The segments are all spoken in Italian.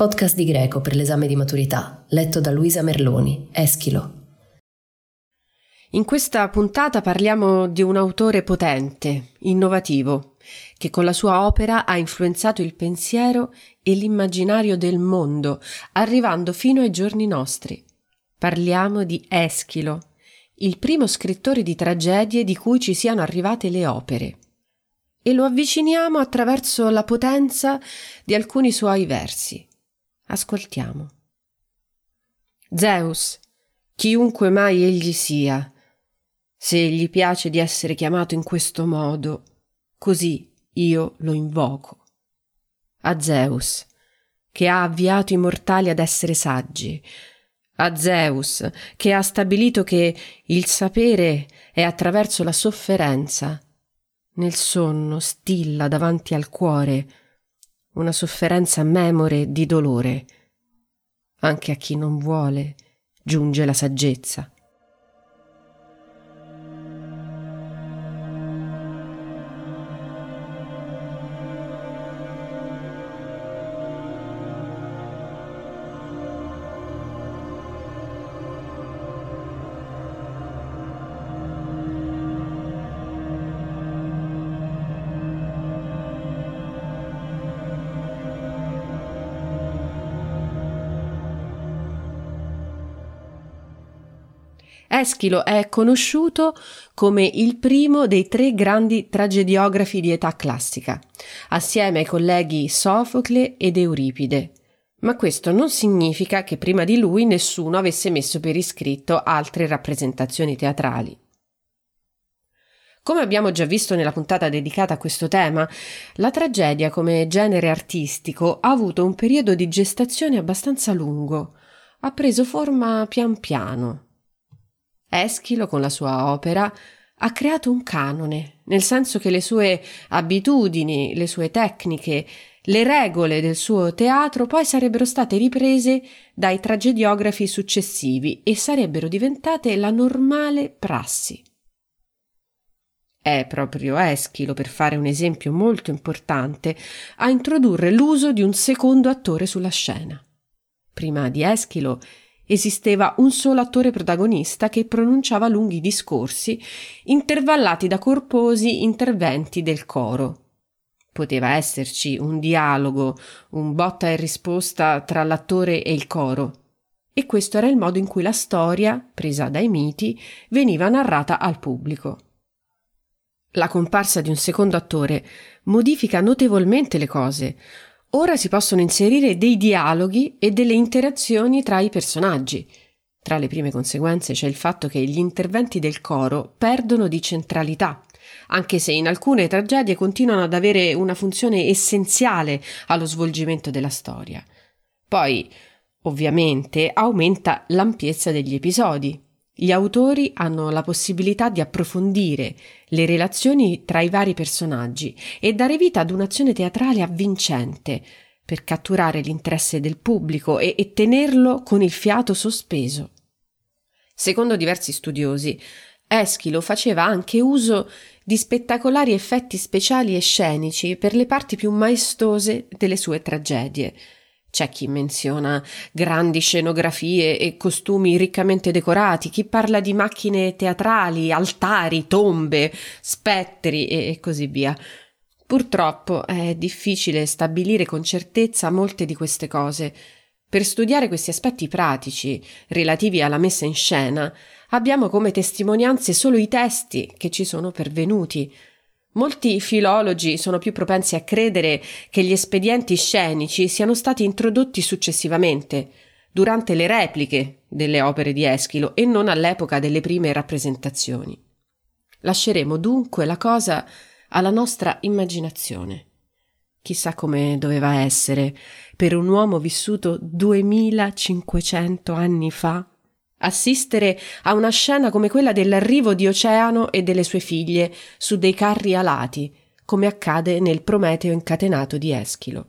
Podcast di greco per l'esame di maturità, letto da Luisa Merloni, Eschilo. In questa puntata parliamo di un autore potente, innovativo, che con la sua opera ha influenzato il pensiero e l'immaginario del mondo, arrivando fino ai giorni nostri. Parliamo di Eschilo, il primo scrittore di tragedie di cui ci siano arrivate le opere. E lo avviciniamo attraverso la potenza di alcuni suoi versi. Ascoltiamo. Zeus, chiunque mai egli sia, se gli piace di essere chiamato in questo modo, così io lo invoco. A Zeus, che ha avviato i mortali ad essere saggi, a Zeus, che ha stabilito che il sapere è attraverso la sofferenza. Nel sonno stilla davanti al cuore una sofferenza memore di dolore. Anche a chi non vuole giunge la saggezza. Eschilo è conosciuto come il primo dei tre grandi tragediografi di età classica, assieme ai colleghi Sofocle ed Euripide. Ma questo non significa che prima di lui nessuno avesse messo per iscritto altre rappresentazioni teatrali. Come abbiamo già visto nella puntata dedicata a questo tema, la tragedia come genere artistico ha avuto un periodo di gestazione abbastanza lungo, ha preso forma pian piano. Eschilo, con la sua opera, ha creato un canone, nel senso che le sue abitudini, le sue tecniche, le regole del suo teatro poi sarebbero state riprese dai tragediografi successivi e sarebbero diventate la normale prassi. È proprio Eschilo, per fare un esempio molto importante, a introdurre l'uso di un secondo attore sulla scena. Prima di Eschilo esisteva un solo attore protagonista che pronunciava lunghi discorsi, intervallati da corposi interventi del coro. Poteva esserci un dialogo, un botta e risposta tra l'attore e il coro. E questo era il modo in cui la storia, presa dai miti, veniva narrata al pubblico. La comparsa di un secondo attore modifica notevolmente le cose, Ora si possono inserire dei dialoghi e delle interazioni tra i personaggi. Tra le prime conseguenze c'è il fatto che gli interventi del coro perdono di centralità, anche se in alcune tragedie continuano ad avere una funzione essenziale allo svolgimento della storia. Poi, ovviamente, aumenta l'ampiezza degli episodi. Gli autori hanno la possibilità di approfondire le relazioni tra i vari personaggi e dare vita ad un'azione teatrale avvincente per catturare l'interesse del pubblico e, e tenerlo con il fiato sospeso. Secondo diversi studiosi, Eschilo faceva anche uso di spettacolari effetti speciali e scenici per le parti più maestose delle sue tragedie, c'è chi menziona grandi scenografie e costumi riccamente decorati, chi parla di macchine teatrali, altari, tombe, spettri e così via. Purtroppo è difficile stabilire con certezza molte di queste cose. Per studiare questi aspetti pratici, relativi alla messa in scena, abbiamo come testimonianze solo i testi che ci sono pervenuti, Molti filologi sono più propensi a credere che gli espedienti scenici siano stati introdotti successivamente, durante le repliche delle opere di Eschilo e non all'epoca delle prime rappresentazioni. Lasceremo dunque la cosa alla nostra immaginazione. Chissà come doveva essere per un uomo vissuto 2500 anni fa assistere a una scena come quella dell'arrivo di Oceano e delle sue figlie su dei carri alati, come accade nel Prometeo incatenato di Eschilo.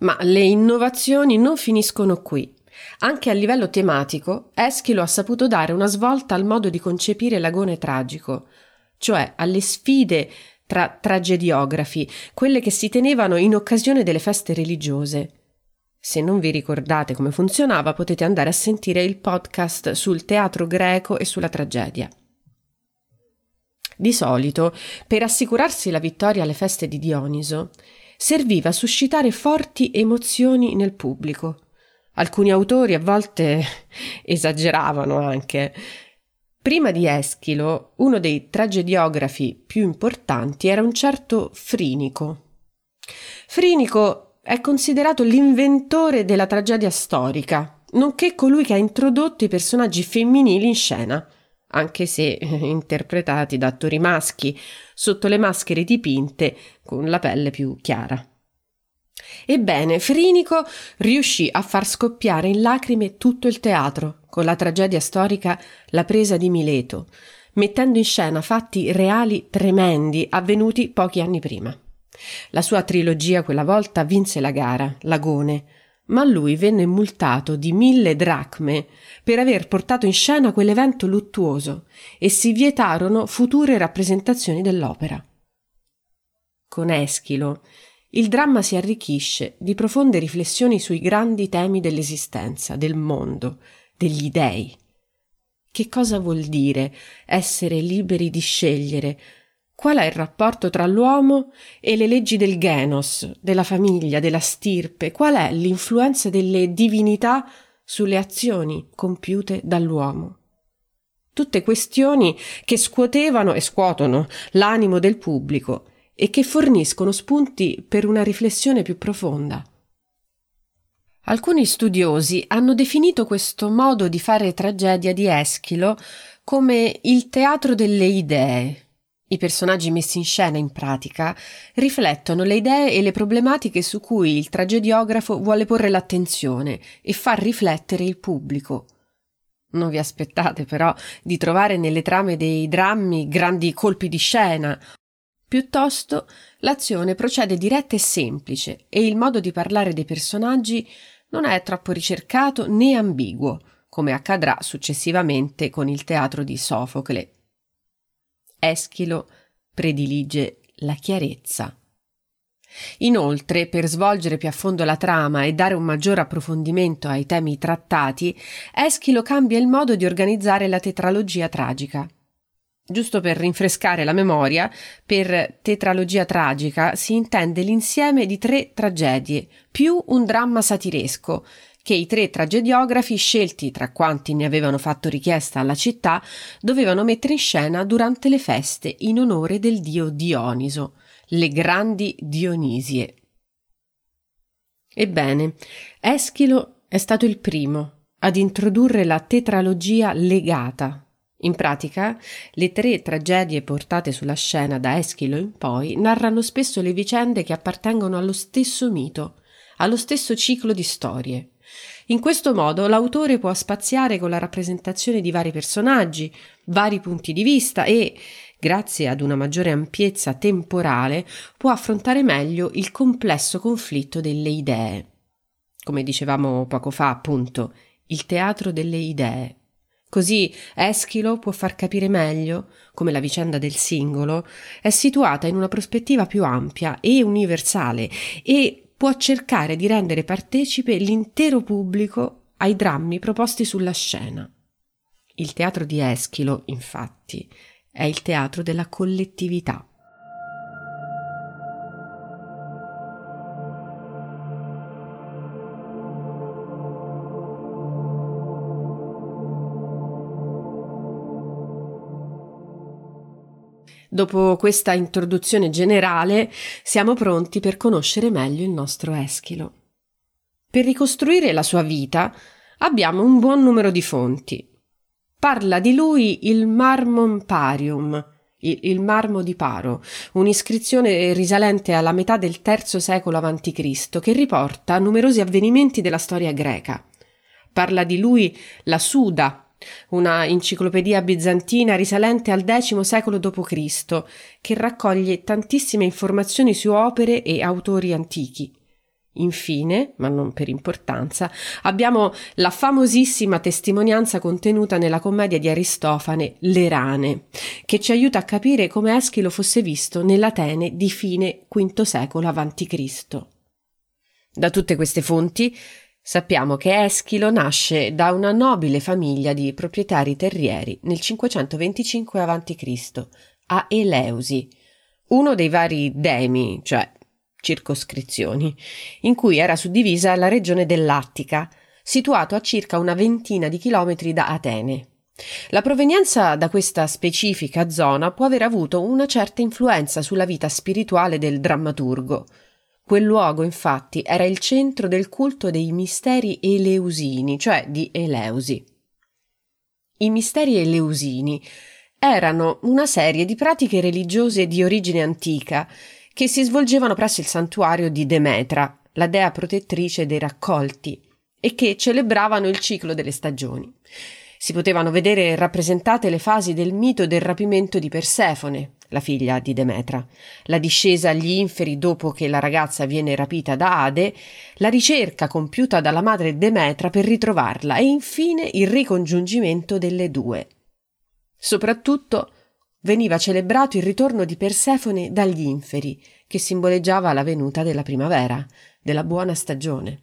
Ma le innovazioni non finiscono qui. Anche a livello tematico, Eschilo ha saputo dare una svolta al modo di concepire l'agone tragico, cioè alle sfide tra tragediografi, quelle che si tenevano in occasione delle feste religiose. Se non vi ricordate come funzionava, potete andare a sentire il podcast sul teatro greco e sulla tragedia. Di solito, per assicurarsi la vittoria alle feste di Dioniso, serviva a suscitare forti emozioni nel pubblico. Alcuni autori a volte esageravano anche. Prima di Eschilo, uno dei tragediografi più importanti era un certo Frinico. Frinico è considerato l'inventore della tragedia storica, nonché colui che ha introdotto i personaggi femminili in scena, anche se interpretati da attori maschi, sotto le maschere dipinte con la pelle più chiara. Ebbene, Frinico riuscì a far scoppiare in lacrime tutto il teatro con la tragedia storica La presa di Mileto, mettendo in scena fatti reali tremendi avvenuti pochi anni prima. La sua trilogia quella volta vinse la gara, Lagone, ma lui venne multato di mille dracme per aver portato in scena quell'evento luttuoso e si vietarono future rappresentazioni dell'opera. Con Eschilo il dramma si arricchisce di profonde riflessioni sui grandi temi dell'esistenza, del mondo, degli dei. Che cosa vuol dire essere liberi di scegliere? Qual è il rapporto tra l'uomo e le leggi del genos, della famiglia, della stirpe? Qual è l'influenza delle divinità sulle azioni compiute dall'uomo? Tutte questioni che scuotevano e scuotono l'animo del pubblico e che forniscono spunti per una riflessione più profonda. Alcuni studiosi hanno definito questo modo di fare tragedia di Eschilo come il teatro delle idee. I personaggi messi in scena in pratica riflettono le idee e le problematiche su cui il tragediografo vuole porre l'attenzione e far riflettere il pubblico. Non vi aspettate però di trovare nelle trame dei drammi grandi colpi di scena Piuttosto l'azione procede diretta e semplice e il modo di parlare dei personaggi non è troppo ricercato né ambiguo, come accadrà successivamente con il teatro di Sofocle. Eschilo predilige la chiarezza. Inoltre, per svolgere più a fondo la trama e dare un maggior approfondimento ai temi trattati, Eschilo cambia il modo di organizzare la tetralogia tragica. Giusto per rinfrescare la memoria, per tetralogia tragica si intende l'insieme di tre tragedie più un dramma satiresco che i tre tragediografi scelti tra quanti ne avevano fatto richiesta alla città dovevano mettere in scena durante le feste in onore del dio Dioniso, le grandi Dionisie. Ebbene, Eschilo è stato il primo ad introdurre la tetralogia legata in pratica, le tre tragedie portate sulla scena da Eschilo in poi narrano spesso le vicende che appartengono allo stesso mito, allo stesso ciclo di storie. In questo modo l'autore può spaziare con la rappresentazione di vari personaggi, vari punti di vista e, grazie ad una maggiore ampiezza temporale, può affrontare meglio il complesso conflitto delle idee. Come dicevamo poco fa, appunto, il teatro delle idee. Così Eschilo può far capire meglio come la vicenda del singolo è situata in una prospettiva più ampia e universale e può cercare di rendere partecipe l'intero pubblico ai drammi proposti sulla scena. Il teatro di Eschilo, infatti, è il teatro della collettività. Dopo questa introduzione generale, siamo pronti per conoscere meglio il nostro Eschilo. Per ricostruire la sua vita abbiamo un buon numero di fonti. Parla di lui il Marmon Parium, il, il marmo di Paro, un'iscrizione risalente alla metà del III secolo a.C., che riporta numerosi avvenimenti della storia greca. Parla di lui la Suda, una enciclopedia bizantina risalente al X secolo d.C., che raccoglie tantissime informazioni su opere e autori antichi. Infine, ma non per importanza, abbiamo la famosissima testimonianza contenuta nella commedia di Aristofane Le che ci aiuta a capire come Eschilo fosse visto nell'Atene di fine V secolo a.C. Da tutte queste fonti sappiamo che Eschilo nasce da una nobile famiglia di proprietari terrieri nel 525 a.C. a Eleusi, uno dei vari demi, cioè circoscrizioni, in cui era suddivisa la regione dell'Attica, situato a circa una ventina di chilometri da Atene. La provenienza da questa specifica zona può aver avuto una certa influenza sulla vita spirituale del drammaturgo. Quel luogo, infatti, era il centro del culto dei misteri eleusini, cioè di Eleusi. I misteri eleusini erano una serie di pratiche religiose di origine antica che si svolgevano presso il santuario di Demetra, la dea protettrice dei raccolti, e che celebravano il ciclo delle stagioni. Si potevano vedere rappresentate le fasi del mito del rapimento di Persefone, la figlia di Demetra, la discesa agli inferi dopo che la ragazza viene rapita da Ade, la ricerca compiuta dalla madre Demetra per ritrovarla e infine il ricongiungimento delle due. Soprattutto veniva celebrato il ritorno di Persefone dagli inferi, che simboleggiava la venuta della primavera, della buona stagione.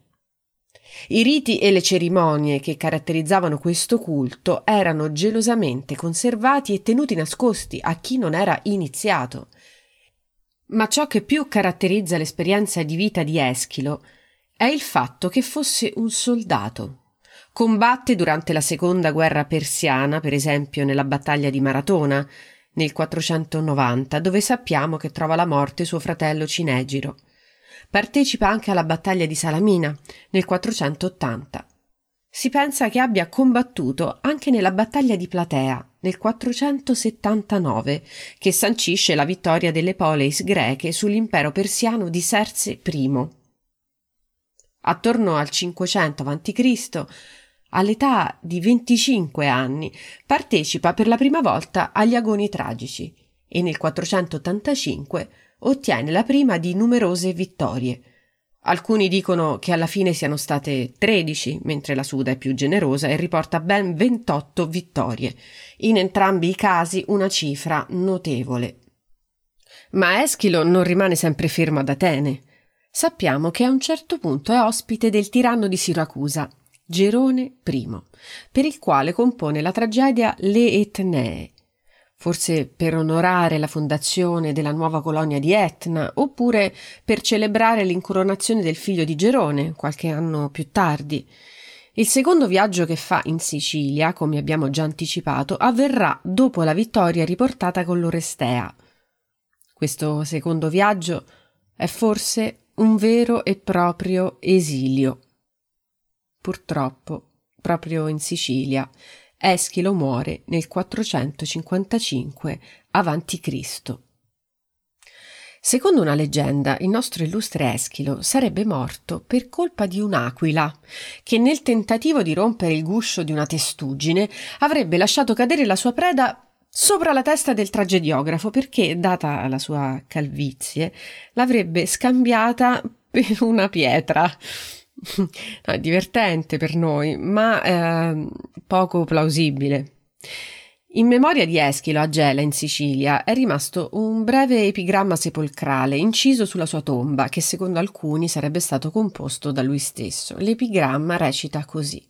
I riti e le cerimonie che caratterizzavano questo culto erano gelosamente conservati e tenuti nascosti a chi non era iniziato. Ma ciò che più caratterizza l'esperienza di vita di Eschilo è il fatto che fosse un soldato. Combatte durante la seconda guerra persiana, per esempio nella battaglia di Maratona, nel 490, dove sappiamo che trova la morte suo fratello Cinegiro. Partecipa anche alla battaglia di Salamina nel 480. Si pensa che abbia combattuto anche nella battaglia di Platea nel 479, che sancisce la vittoria delle poleis greche sull'impero persiano di Serse I. Attorno al 500 a.C all'età di 25 anni, partecipa per la prima volta agli agoni tragici e nel 485 ottiene la prima di numerose vittorie. Alcuni dicono che alla fine siano state 13, mentre la Suda è più generosa e riporta ben 28 vittorie. In entrambi i casi una cifra notevole. Ma Eschilo non rimane sempre fermo ad Atene. Sappiamo che a un certo punto è ospite del tiranno di Siracusa Gerone I, per il quale compone la tragedia Le Etnee, forse per onorare la fondazione della nuova colonia di Etna, oppure per celebrare l'incoronazione del figlio di Gerone, qualche anno più tardi. Il secondo viaggio che fa in Sicilia, come abbiamo già anticipato, avverrà dopo la vittoria riportata con l'Orestea. Questo secondo viaggio è forse un vero e proprio esilio. Purtroppo, proprio in Sicilia, Eschilo muore nel 455 a.C. Secondo una leggenda, il nostro illustre Eschilo sarebbe morto per colpa di un'aquila, che nel tentativo di rompere il guscio di una testuggine avrebbe lasciato cadere la sua preda sopra la testa del tragediografo perché, data la sua calvizie, l'avrebbe scambiata per una pietra. no, divertente per noi, ma eh, poco plausibile. In memoria di Eschilo a Gela, in Sicilia, è rimasto un breve epigramma sepolcrale inciso sulla sua tomba, che secondo alcuni sarebbe stato composto da lui stesso. L'epigramma recita così.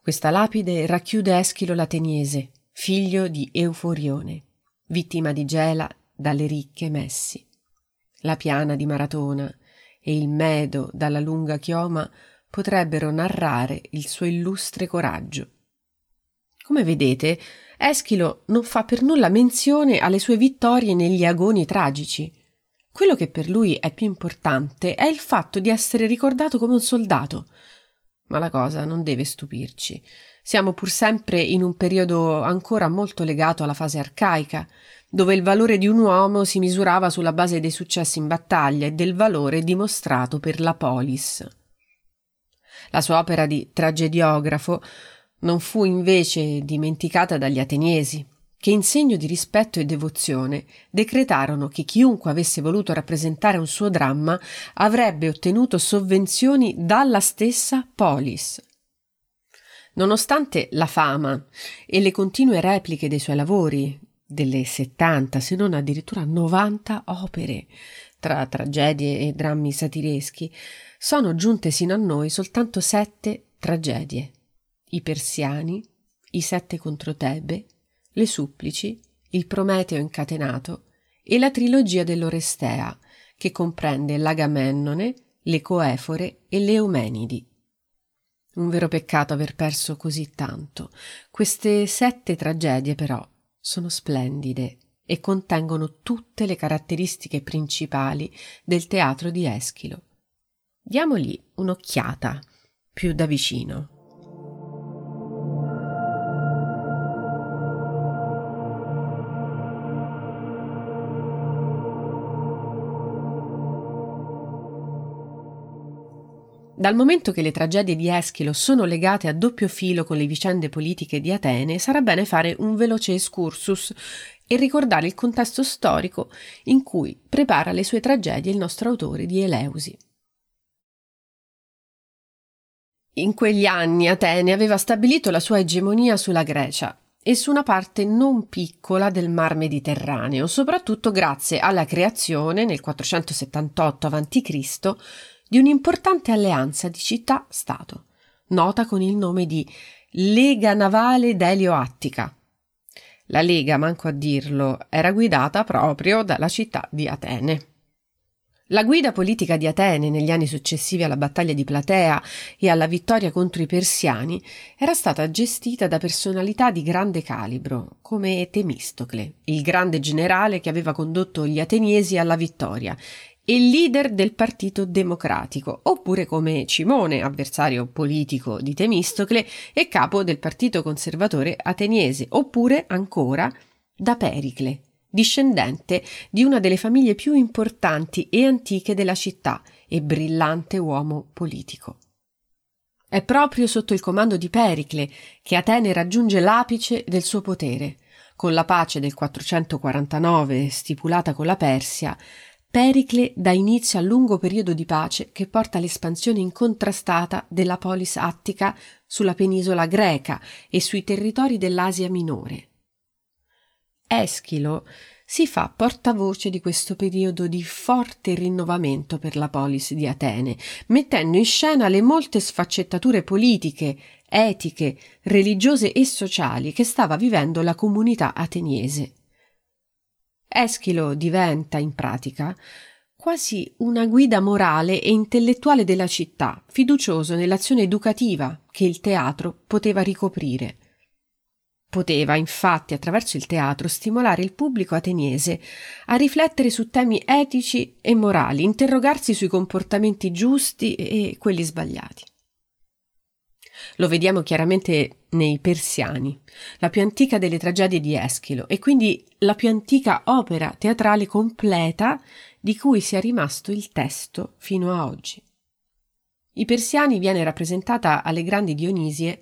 Questa lapide racchiude Eschilo l'Ateniese, figlio di Euforione, vittima di Gela dalle ricche Messi. La piana di Maratona, e il Medo dalla lunga chioma potrebbero narrare il suo illustre coraggio. Come vedete, Eschilo non fa per nulla menzione alle sue vittorie negli agoni tragici. Quello che per lui è più importante è il fatto di essere ricordato come un soldato. Ma la cosa non deve stupirci. Siamo pur sempre in un periodo ancora molto legato alla fase arcaica, dove il valore di un uomo si misurava sulla base dei successi in battaglia e del valore dimostrato per la polis. La sua opera di tragediografo non fu invece dimenticata dagli ateniesi, che in segno di rispetto e devozione decretarono che chiunque avesse voluto rappresentare un suo dramma avrebbe ottenuto sovvenzioni dalla stessa polis. Nonostante la fama e le continue repliche dei suoi lavori, delle 70 se non addirittura 90 opere tra tragedie e drammi satireschi, sono giunte sino a noi soltanto sette tragedie. I persiani, i sette contro Tebe, le supplici, il Prometeo incatenato e la trilogia dell'Orestea, che comprende l'Agamennone, le Coefore e le Eumenidi. Un vero peccato aver perso così tanto. Queste sette tragedie, però, sono splendide e contengono tutte le caratteristiche principali del teatro di Eschilo. Diamogli un'occhiata più da vicino. Dal momento che le tragedie di Eschilo sono legate a doppio filo con le vicende politiche di Atene, sarà bene fare un veloce excursus e ricordare il contesto storico in cui prepara le sue tragedie il nostro autore di Eleusi. In quegli anni Atene aveva stabilito la sua egemonia sulla Grecia e su una parte non piccola del mar Mediterraneo, soprattutto grazie alla creazione nel 478 a.C di un'importante alleanza di città-stato, nota con il nome di Lega Navale d'Elio-Attica. La Lega, manco a dirlo, era guidata proprio dalla città di Atene. La guida politica di Atene negli anni successivi alla battaglia di Platea e alla vittoria contro i persiani era stata gestita da personalità di grande calibro, come Temistocle, il grande generale che aveva condotto gli ateniesi alla vittoria e leader del Partito Democratico, oppure come Cimone, avversario politico di Temistocle e capo del Partito Conservatore ateniese, oppure ancora da Pericle, discendente di una delle famiglie più importanti e antiche della città e brillante uomo politico. È proprio sotto il comando di Pericle che Atene raggiunge l'apice del suo potere. Con la pace del 449 stipulata con la Persia, Pericle dà inizio al lungo periodo di pace che porta all'espansione incontrastata della polis attica sulla penisola greca e sui territori dell'Asia minore. Eschilo si fa portavoce di questo periodo di forte rinnovamento per la polis di Atene, mettendo in scena le molte sfaccettature politiche, etiche, religiose e sociali che stava vivendo la comunità ateniese. Eschilo diventa, in pratica, quasi una guida morale e intellettuale della città, fiducioso nell'azione educativa che il teatro poteva ricoprire. Poteva, infatti, attraverso il teatro stimolare il pubblico ateniese a riflettere su temi etici e morali, interrogarsi sui comportamenti giusti e quelli sbagliati. Lo vediamo chiaramente nei Persiani, la più antica delle tragedie di Eschilo e quindi la più antica opera teatrale completa di cui sia rimasto il testo fino a oggi. I Persiani viene rappresentata alle grandi Dionisie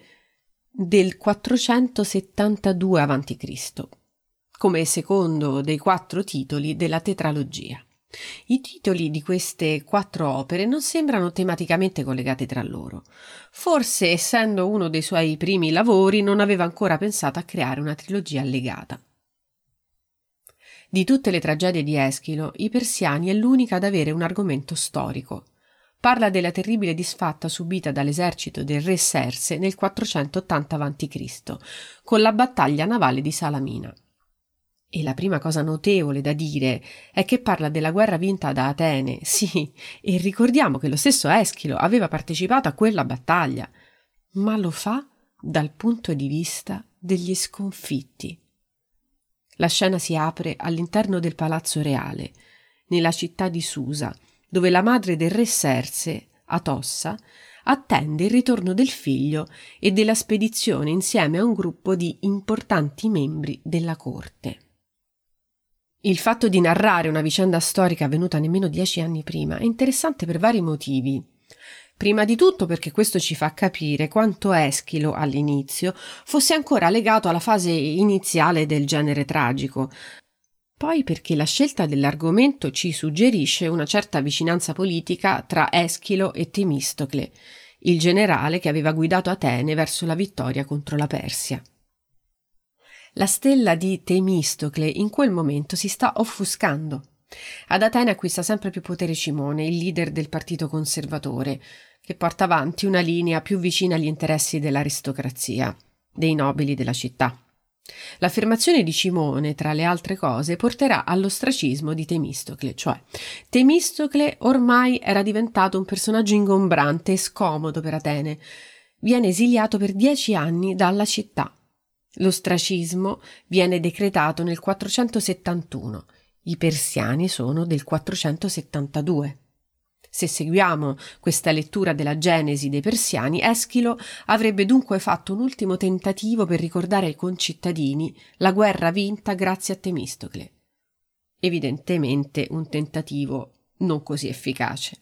del 472 a.C., come secondo dei quattro titoli della tetralogia. I titoli di queste quattro opere non sembrano tematicamente collegati tra loro. Forse, essendo uno dei suoi primi lavori, non aveva ancora pensato a creare una trilogia allegata. Di tutte le tragedie di Eschilo, I Persiani è l'unica ad avere un argomento storico. Parla della terribile disfatta subita dall'esercito del re Serse nel 480 a.C., con la battaglia navale di Salamina. E la prima cosa notevole da dire è che parla della guerra vinta da Atene, sì, e ricordiamo che lo stesso Eschilo aveva partecipato a quella battaglia, ma lo fa dal punto di vista degli sconfitti. La scena si apre all'interno del palazzo reale, nella città di Susa, dove la madre del re Serse, Atossa, attende il ritorno del figlio e della spedizione insieme a un gruppo di importanti membri della corte. Il fatto di narrare una vicenda storica avvenuta nemmeno dieci anni prima è interessante per vari motivi. Prima di tutto perché questo ci fa capire quanto Eschilo all'inizio fosse ancora legato alla fase iniziale del genere tragico. Poi perché la scelta dell'argomento ci suggerisce una certa vicinanza politica tra Eschilo e Temistocle, il generale che aveva guidato Atene verso la vittoria contro la Persia. La stella di Temistocle in quel momento si sta offuscando. Ad Atene acquista sempre più potere Cimone, il leader del partito conservatore, che porta avanti una linea più vicina agli interessi dell'aristocrazia, dei nobili della città. L'affermazione di Cimone, tra le altre cose, porterà all'ostracismo di Temistocle, cioè Temistocle ormai era diventato un personaggio ingombrante e scomodo per Atene. Viene esiliato per dieci anni dalla città L'ostracismo viene decretato nel 471, i persiani sono del 472. Se seguiamo questa lettura della Genesi dei persiani, Eschilo avrebbe dunque fatto un ultimo tentativo per ricordare ai concittadini la guerra vinta grazie a Temistocle. Evidentemente un tentativo non così efficace.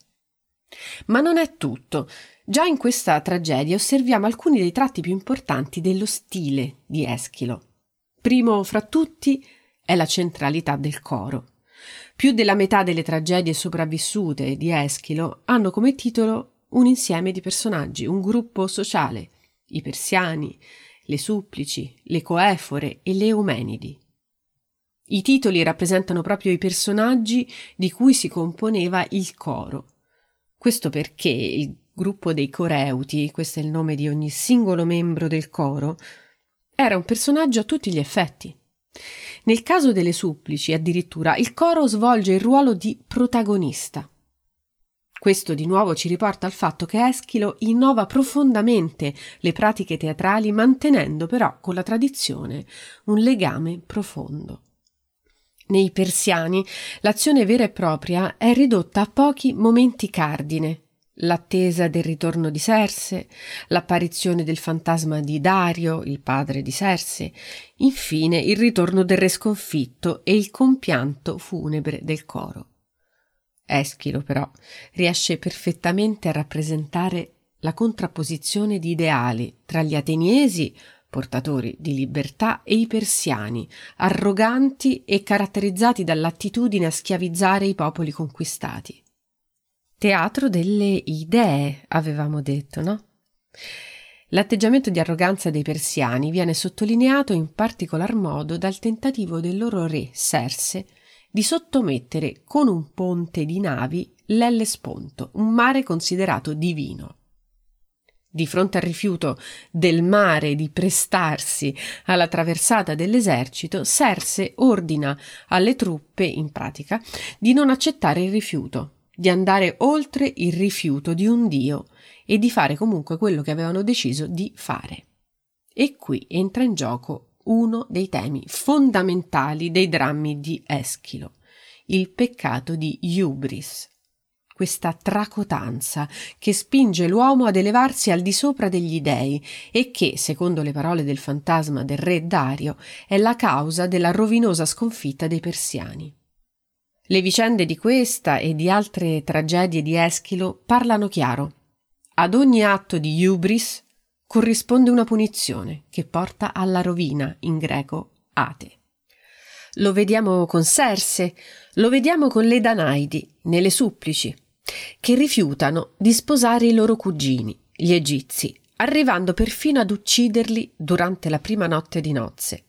Ma non è tutto. Già in questa tragedia osserviamo alcuni dei tratti più importanti dello stile di Eschilo. Primo fra tutti è la centralità del coro. Più della metà delle tragedie sopravvissute di Eschilo hanno come titolo un insieme di personaggi, un gruppo sociale, i persiani, le supplici, le coefore e le eumenidi. I titoli rappresentano proprio i personaggi di cui si componeva il coro, questo perché il gruppo dei coreuti, questo è il nome di ogni singolo membro del coro, era un personaggio a tutti gli effetti. Nel caso delle supplici, addirittura, il coro svolge il ruolo di protagonista. Questo di nuovo ci riporta al fatto che Eschilo innova profondamente le pratiche teatrali, mantenendo però con la tradizione un legame profondo. Nei persiani l'azione vera e propria è ridotta a pochi momenti cardine. L'attesa del ritorno di Serse, l'apparizione del fantasma di Dario, il padre di Serse, infine il ritorno del re sconfitto e il compianto funebre del coro. Eschilo, però, riesce perfettamente a rappresentare la contrapposizione di ideali tra gli ateniesi, portatori di libertà, e i persiani, arroganti e caratterizzati dall'attitudine a schiavizzare i popoli conquistati. Teatro delle idee, avevamo detto, no? L'atteggiamento di arroganza dei persiani viene sottolineato in particolar modo dal tentativo del loro re Serse di sottomettere con un ponte di navi l'Ellesponto, un mare considerato divino di fronte al rifiuto del mare di prestarsi alla traversata dell'esercito, Serse ordina alle truppe, in pratica, di non accettare il rifiuto, di andare oltre il rifiuto di un dio e di fare comunque quello che avevano deciso di fare. E qui entra in gioco uno dei temi fondamentali dei drammi di Eschilo, il peccato di Iubris, questa tracotanza che spinge l'uomo ad elevarsi al di sopra degli dei e che, secondo le parole del fantasma del re Dario, è la causa della rovinosa sconfitta dei persiani. Le vicende di questa e di altre tragedie di Eschilo parlano chiaro. Ad ogni atto di Iubris corrisponde una punizione che porta alla rovina, in greco ate. Lo vediamo con Serse, lo vediamo con le Danaidi, nelle supplici, che rifiutano di sposare i loro cugini, gli egizi, arrivando perfino ad ucciderli durante la prima notte di nozze.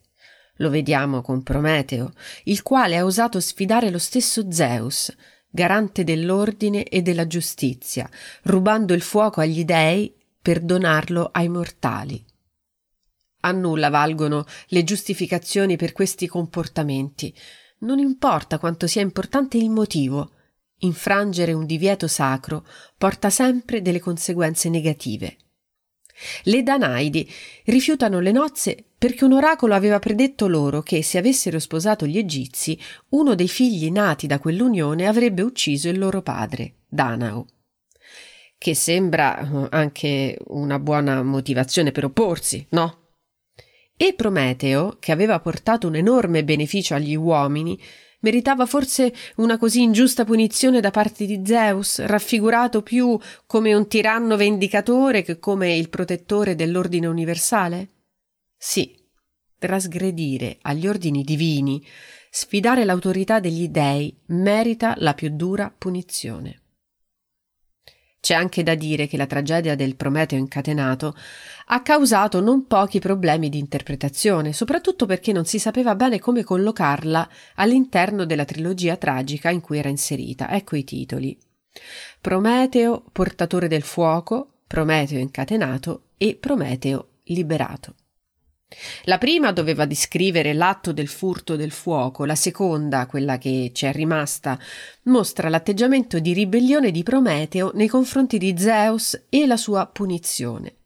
Lo vediamo con Prometeo, il quale ha osato sfidare lo stesso Zeus, garante dell'ordine e della giustizia, rubando il fuoco agli dei per donarlo ai mortali. A nulla valgono le giustificazioni per questi comportamenti. Non importa quanto sia importante il motivo, Infrangere un divieto sacro porta sempre delle conseguenze negative. Le Danaidi rifiutano le nozze perché un oracolo aveva predetto loro che se avessero sposato gli egizi, uno dei figli nati da quell'unione avrebbe ucciso il loro padre, Danao. Che sembra eh, anche una buona motivazione per opporsi, no? E Prometeo, che aveva portato un enorme beneficio agli uomini, Meritava forse una così ingiusta punizione da parte di Zeus, raffigurato più come un tiranno vendicatore che come il protettore dell'ordine universale? Sì, trasgredire agli ordini divini, sfidare l'autorità degli dei, merita la più dura punizione. C'è anche da dire che la tragedia del Prometeo incatenato ha causato non pochi problemi di interpretazione, soprattutto perché non si sapeva bene come collocarla all'interno della trilogia tragica in cui era inserita. Ecco i titoli. Prometeo, portatore del fuoco, Prometeo incatenato e Prometeo liberato. La prima doveva descrivere l'atto del furto del fuoco, la seconda, quella che ci è rimasta, mostra l'atteggiamento di ribellione di Prometeo nei confronti di Zeus e la sua punizione.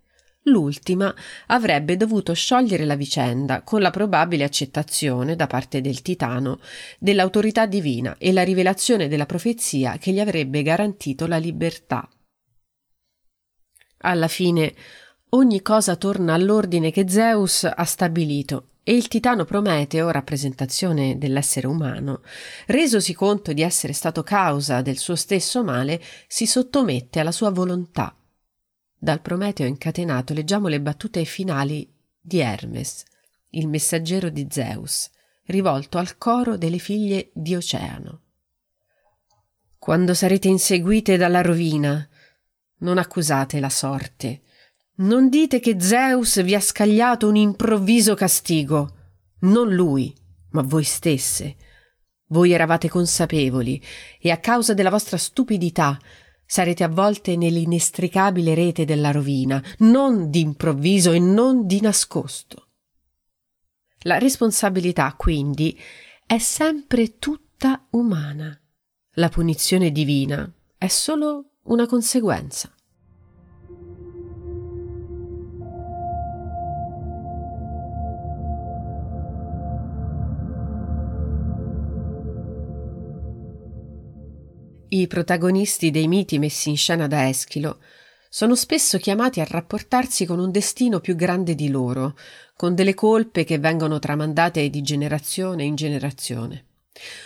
L'ultima avrebbe dovuto sciogliere la vicenda con la probabile accettazione da parte del titano dell'autorità divina e la rivelazione della profezia che gli avrebbe garantito la libertà. Alla fine Ogni cosa torna all'ordine che Zeus ha stabilito e il titano Prometeo, rappresentazione dell'essere umano, resosi conto di essere stato causa del suo stesso male, si sottomette alla sua volontà. Dal Prometeo incatenato leggiamo le battute finali di Hermes, il messaggero di Zeus, rivolto al coro delle figlie di Oceano. Quando sarete inseguite dalla rovina, non accusate la sorte, non dite che Zeus vi ha scagliato un improvviso castigo. Non lui, ma voi stesse. Voi eravate consapevoli e a causa della vostra stupidità sarete avvolte nell'inestricabile rete della rovina, non d'improvviso e non di nascosto. La responsabilità, quindi, è sempre tutta umana. La punizione divina è solo una conseguenza. I protagonisti dei miti messi in scena da Eschilo sono spesso chiamati a rapportarsi con un destino più grande di loro, con delle colpe che vengono tramandate di generazione in generazione.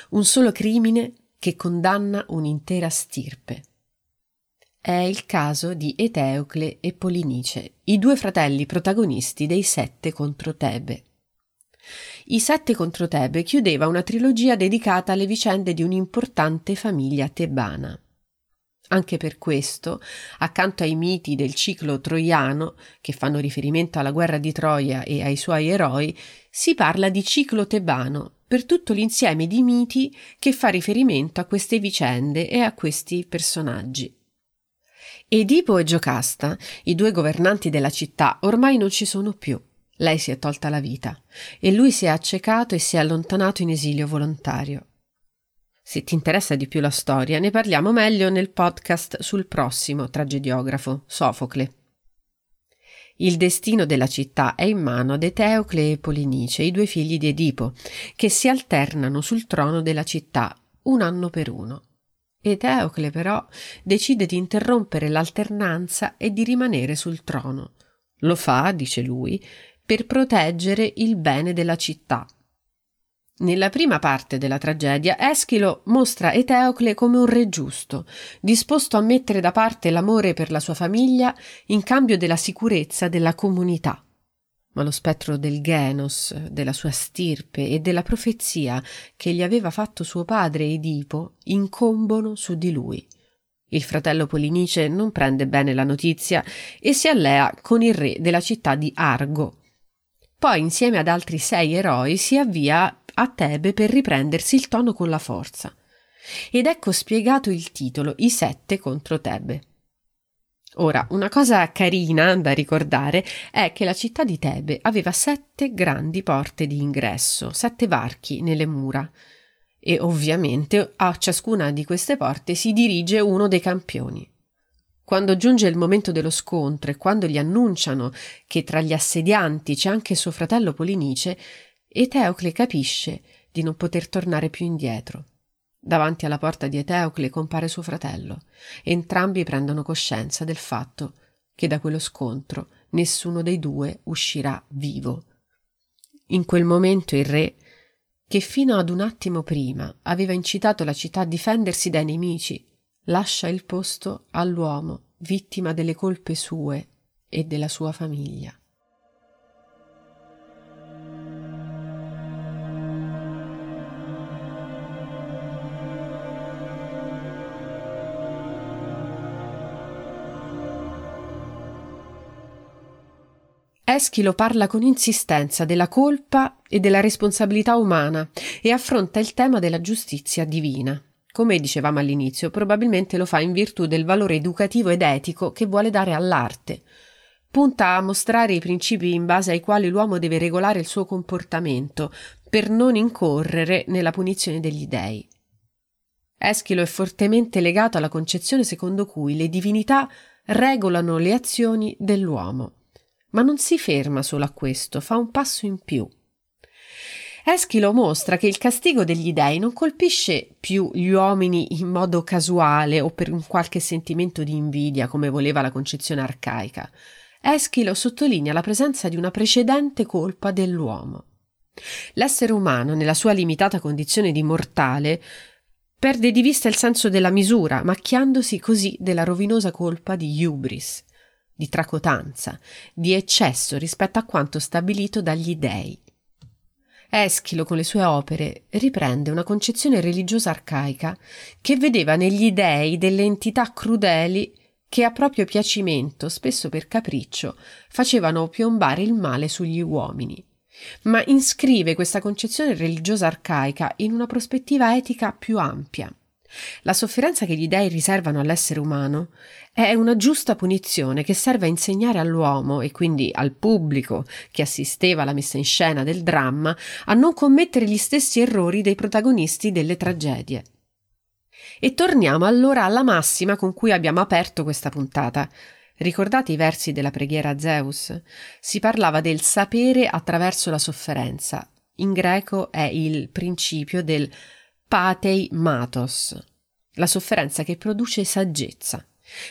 Un solo crimine che condanna un'intera stirpe. È il caso di Eteocle e Polinice, i due fratelli protagonisti dei sette contro Tebe. I Sette contro Tebe chiudeva una trilogia dedicata alle vicende di un'importante famiglia tebana. Anche per questo, accanto ai miti del ciclo troiano, che fanno riferimento alla guerra di Troia e ai suoi eroi, si parla di ciclo tebano per tutto l'insieme di miti che fa riferimento a queste vicende e a questi personaggi. Edipo e Giocasta, i due governanti della città, ormai non ci sono più. Lei si è tolta la vita e lui si è accecato e si è allontanato in esilio volontario. Se ti interessa di più la storia, ne parliamo meglio nel podcast sul prossimo tragediografo, Sofocle. Il destino della città è in mano ad Eteocle e Polinice, i due figli di Edipo, che si alternano sul trono della città un anno per uno. Eteocle però decide di interrompere l'alternanza e di rimanere sul trono. Lo fa, dice lui, per proteggere il bene della città. Nella prima parte della tragedia, Eschilo mostra Eteocle come un re giusto, disposto a mettere da parte l'amore per la sua famiglia in cambio della sicurezza della comunità. Ma lo spettro del Genos, della sua stirpe e della profezia che gli aveva fatto suo padre Edipo incombono su di lui. Il fratello Polinice non prende bene la notizia e si allea con il re della città di Argo, poi, insieme ad altri sei eroi, si avvia a Tebe per riprendersi il tono con la forza. Ed ecco spiegato il titolo I sette contro Tebe. Ora, una cosa carina da ricordare è che la città di Tebe aveva sette grandi porte di ingresso, sette varchi nelle mura, e ovviamente a ciascuna di queste porte si dirige uno dei campioni. Quando giunge il momento dello scontro e quando gli annunciano che tra gli assedianti c'è anche suo fratello Polinice, Eteocle capisce di non poter tornare più indietro. Davanti alla porta di Eteocle compare suo fratello. Entrambi prendono coscienza del fatto che da quello scontro nessuno dei due uscirà vivo. In quel momento il re, che fino ad un attimo prima aveva incitato la città a difendersi dai nemici, lascia il posto all'uomo vittima delle colpe sue e della sua famiglia. Eschilo parla con insistenza della colpa e della responsabilità umana e affronta il tema della giustizia divina. Come dicevamo all'inizio, probabilmente lo fa in virtù del valore educativo ed etico che vuole dare all'arte. Punta a mostrare i principi in base ai quali l'uomo deve regolare il suo comportamento per non incorrere nella punizione degli dei. Eschilo è fortemente legato alla concezione secondo cui le divinità regolano le azioni dell'uomo ma non si ferma solo a questo, fa un passo in più. Eschilo mostra che il castigo degli dei non colpisce più gli uomini in modo casuale o per un qualche sentimento di invidia, come voleva la concezione arcaica. Eschilo sottolinea la presenza di una precedente colpa dell'uomo. L'essere umano, nella sua limitata condizione di mortale, perde di vista il senso della misura, macchiandosi così della rovinosa colpa di hubris di tracotanza, di eccesso rispetto a quanto stabilito dagli dei. Eschilo con le sue opere riprende una concezione religiosa arcaica che vedeva negli dei delle entità crudeli che a proprio piacimento, spesso per capriccio, facevano piombare il male sugli uomini, ma inscrive questa concezione religiosa arcaica in una prospettiva etica più ampia. La sofferenza che gli dei riservano all'essere umano è una giusta punizione che serve a insegnare all'uomo e quindi al pubblico che assisteva alla messa in scena del dramma a non commettere gli stessi errori dei protagonisti delle tragedie. E torniamo allora alla massima con cui abbiamo aperto questa puntata. Ricordate i versi della preghiera a Zeus? Si parlava del sapere attraverso la sofferenza. In greco è il principio del patei matos, la sofferenza che produce saggezza.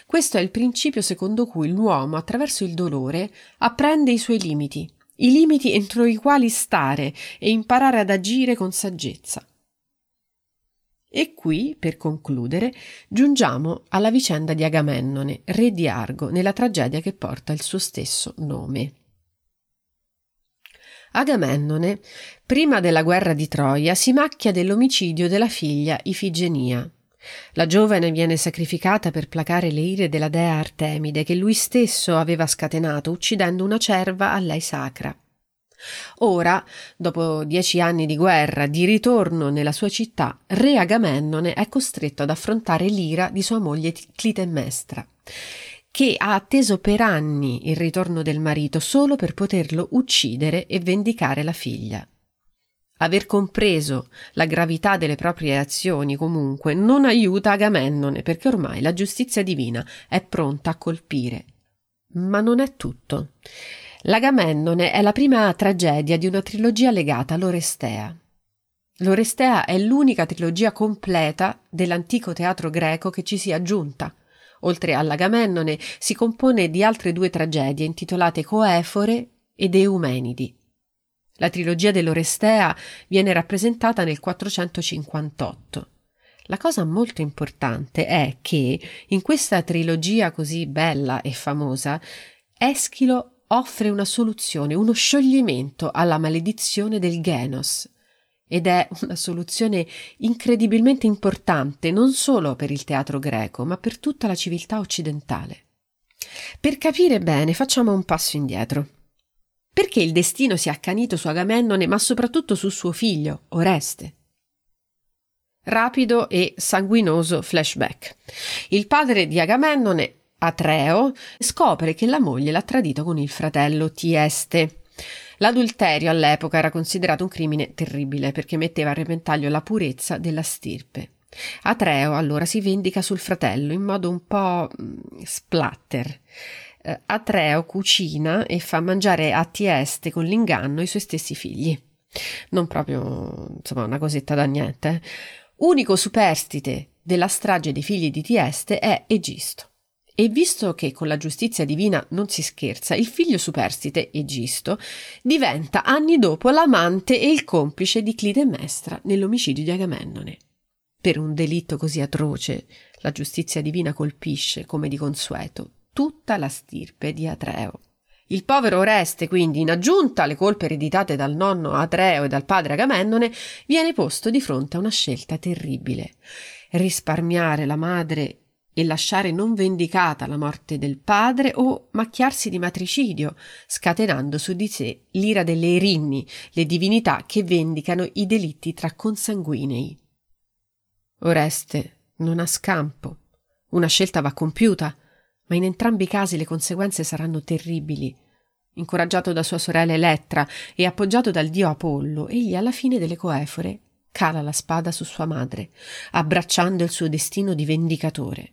Questo è il principio secondo cui l'uomo, attraverso il dolore, apprende i suoi limiti, i limiti entro i quali stare e imparare ad agire con saggezza. E qui, per concludere, giungiamo alla vicenda di Agamennone, re di Argo, nella tragedia che porta il suo stesso nome. Agamennone, prima della guerra di Troia, si macchia dell'omicidio della figlia Ifigenia. La giovane viene sacrificata per placare le ire della dea Artemide che lui stesso aveva scatenato uccidendo una cerva a lei sacra. Ora, dopo dieci anni di guerra, di ritorno nella sua città, re Agamennone è costretto ad affrontare l'ira di sua moglie Clitemnestra che ha atteso per anni il ritorno del marito solo per poterlo uccidere e vendicare la figlia. Aver compreso la gravità delle proprie azioni comunque non aiuta Agamennone perché ormai la giustizia divina è pronta a colpire. Ma non è tutto. L'Agamennone è la prima tragedia di una trilogia legata all'Orestea. L'Orestea è l'unica trilogia completa dell'antico teatro greco che ci sia giunta oltre all'Agamennone, si compone di altre due tragedie intitolate Coefore ed Eumenidi. La trilogia dell'Orestea viene rappresentata nel 458. La cosa molto importante è che in questa trilogia così bella e famosa, Eschilo offre una soluzione, uno scioglimento alla maledizione del Genos, ed è una soluzione incredibilmente importante non solo per il teatro greco, ma per tutta la civiltà occidentale. Per capire bene, facciamo un passo indietro. Perché il destino si è accanito su Agamennone, ma soprattutto su suo figlio, Oreste? Rapido e sanguinoso flashback. Il padre di Agamennone, Atreo, scopre che la moglie l'ha tradito con il fratello Tieste L'adulterio all'epoca era considerato un crimine terribile perché metteva a repentaglio la purezza della stirpe. Atreo allora si vendica sul fratello in modo un po' mm, splatter. Eh, Atreo cucina e fa mangiare a Tieste con l'inganno i suoi stessi figli. Non proprio, insomma, una cosetta da niente. Eh. Unico superstite della strage dei figli di Tieste è Egisto. E visto che con la giustizia divina non si scherza, il figlio superstite, Egisto, diventa anni dopo l'amante e il complice di Clitemnestra nell'omicidio di Agamennone. Per un delitto così atroce, la giustizia divina colpisce, come di consueto, tutta la stirpe di Atreo. Il povero Oreste, quindi, in aggiunta alle colpe ereditate dal nonno Atreo e dal padre Agamennone, viene posto di fronte a una scelta terribile. Risparmiare la madre e lasciare non vendicata la morte del padre o macchiarsi di matricidio, scatenando su di sé l'ira delle Erinni, le divinità che vendicano i delitti tra consanguinei. Oreste non ha scampo. Una scelta va compiuta, ma in entrambi i casi le conseguenze saranno terribili. Incoraggiato da sua sorella Elettra e appoggiato dal dio Apollo, egli alla fine delle coefore cala la spada su sua madre, abbracciando il suo destino di vendicatore.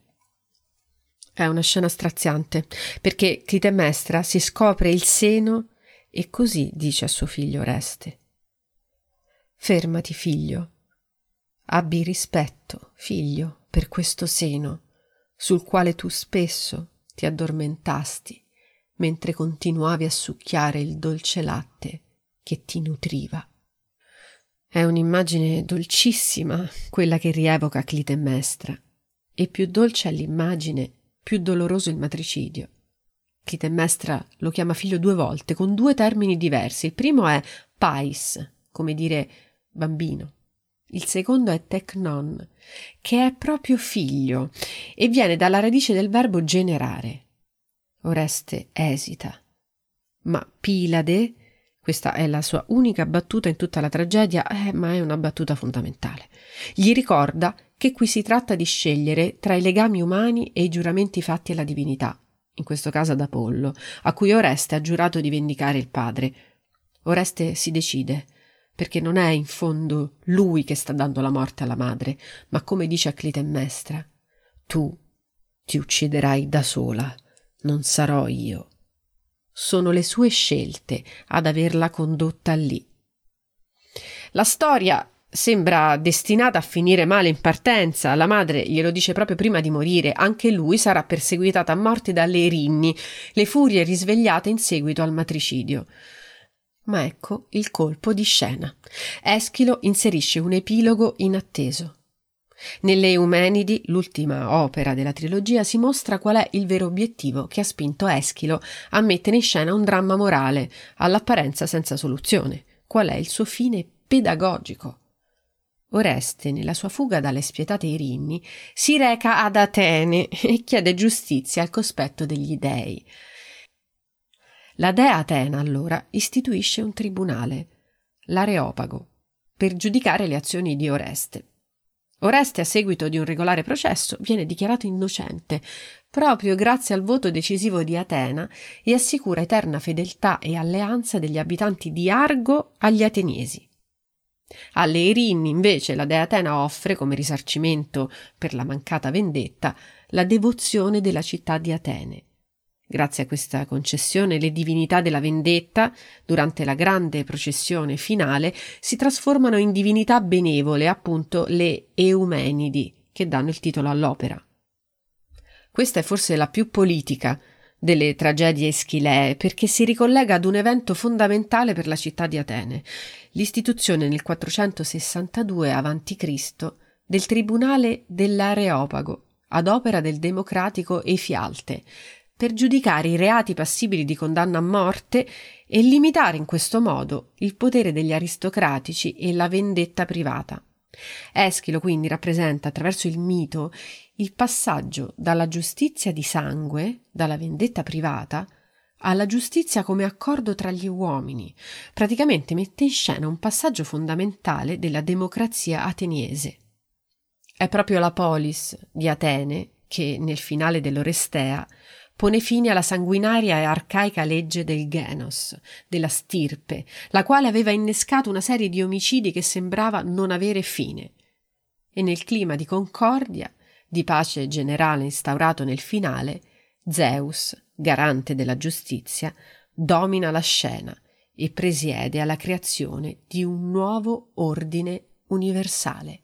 È una scena straziante, perché Clitemnestra si scopre il seno e così dice a suo figlio Oreste. Fermati, figlio. Abbi rispetto, figlio, per questo seno, sul quale tu spesso ti addormentasti, mentre continuavi a succhiare il dolce latte che ti nutriva. È un'immagine dolcissima quella che rievoca Clitemnestra, e più dolce è l'immagine più doloroso il matricidio. Clitemnestra lo chiama figlio due volte, con due termini diversi. Il primo è pais, come dire bambino. Il secondo è teknon, che è proprio figlio e viene dalla radice del verbo generare. Oreste esita. Ma Pilade, questa è la sua unica battuta in tutta la tragedia, eh, ma è una battuta fondamentale. Gli ricorda che qui si tratta di scegliere tra i legami umani e i giuramenti fatti alla divinità, in questo caso ad Apollo, a cui Oreste ha giurato di vendicare il padre. Oreste si decide, perché non è in fondo lui che sta dando la morte alla madre, ma come dice a Clitemnestra, tu ti ucciderai da sola, non sarò io. Sono le sue scelte ad averla condotta lì. La storia Sembra destinata a finire male in partenza. La madre glielo dice proprio prima di morire. Anche lui sarà perseguitato a morte dalle Erinni, le furie risvegliate in seguito al matricidio. Ma ecco il colpo di scena. Eschilo inserisce un epilogo inatteso. Nelle Eumenidi, l'ultima opera della trilogia, si mostra qual è il vero obiettivo che ha spinto Eschilo a mettere in scena un dramma morale, all'apparenza senza soluzione. Qual è il suo fine pedagogico? Oreste, nella sua fuga dalle spietate Irinni, si reca ad Atene e chiede giustizia al cospetto degli dei. La dea Atena allora istituisce un tribunale, l'Areopago, per giudicare le azioni di Oreste. Oreste, a seguito di un regolare processo, viene dichiarato innocente, proprio grazie al voto decisivo di Atena e assicura eterna fedeltà e alleanza degli abitanti di Argo agli ateniesi. Alle Erinni, invece, la dea Atena offre, come risarcimento per la mancata vendetta, la devozione della città di Atene. Grazie a questa concessione, le divinità della vendetta, durante la grande processione finale, si trasformano in divinità benevole, appunto le Eumenidi, che danno il titolo all'opera. Questa è forse la più politica delle tragedie eschilee perché si ricollega ad un evento fondamentale per la città di Atene, l'istituzione nel 462 a.C. del tribunale dell'Areopago, ad opera del democratico Efialte, per giudicare i reati passibili di condanna a morte e limitare in questo modo il potere degli aristocratici e la vendetta privata. Eschilo quindi rappresenta attraverso il mito il passaggio dalla giustizia di sangue, dalla vendetta privata, alla giustizia come accordo tra gli uomini. Praticamente mette in scena un passaggio fondamentale della democrazia ateniese. È proprio la polis di Atene che, nel finale dell'Orestea, pone fine alla sanguinaria e arcaica legge del Genos, della stirpe, la quale aveva innescato una serie di omicidi che sembrava non avere fine. E nel clima di concordia, di pace generale instaurato nel finale, Zeus, garante della giustizia, domina la scena e presiede alla creazione di un nuovo ordine universale.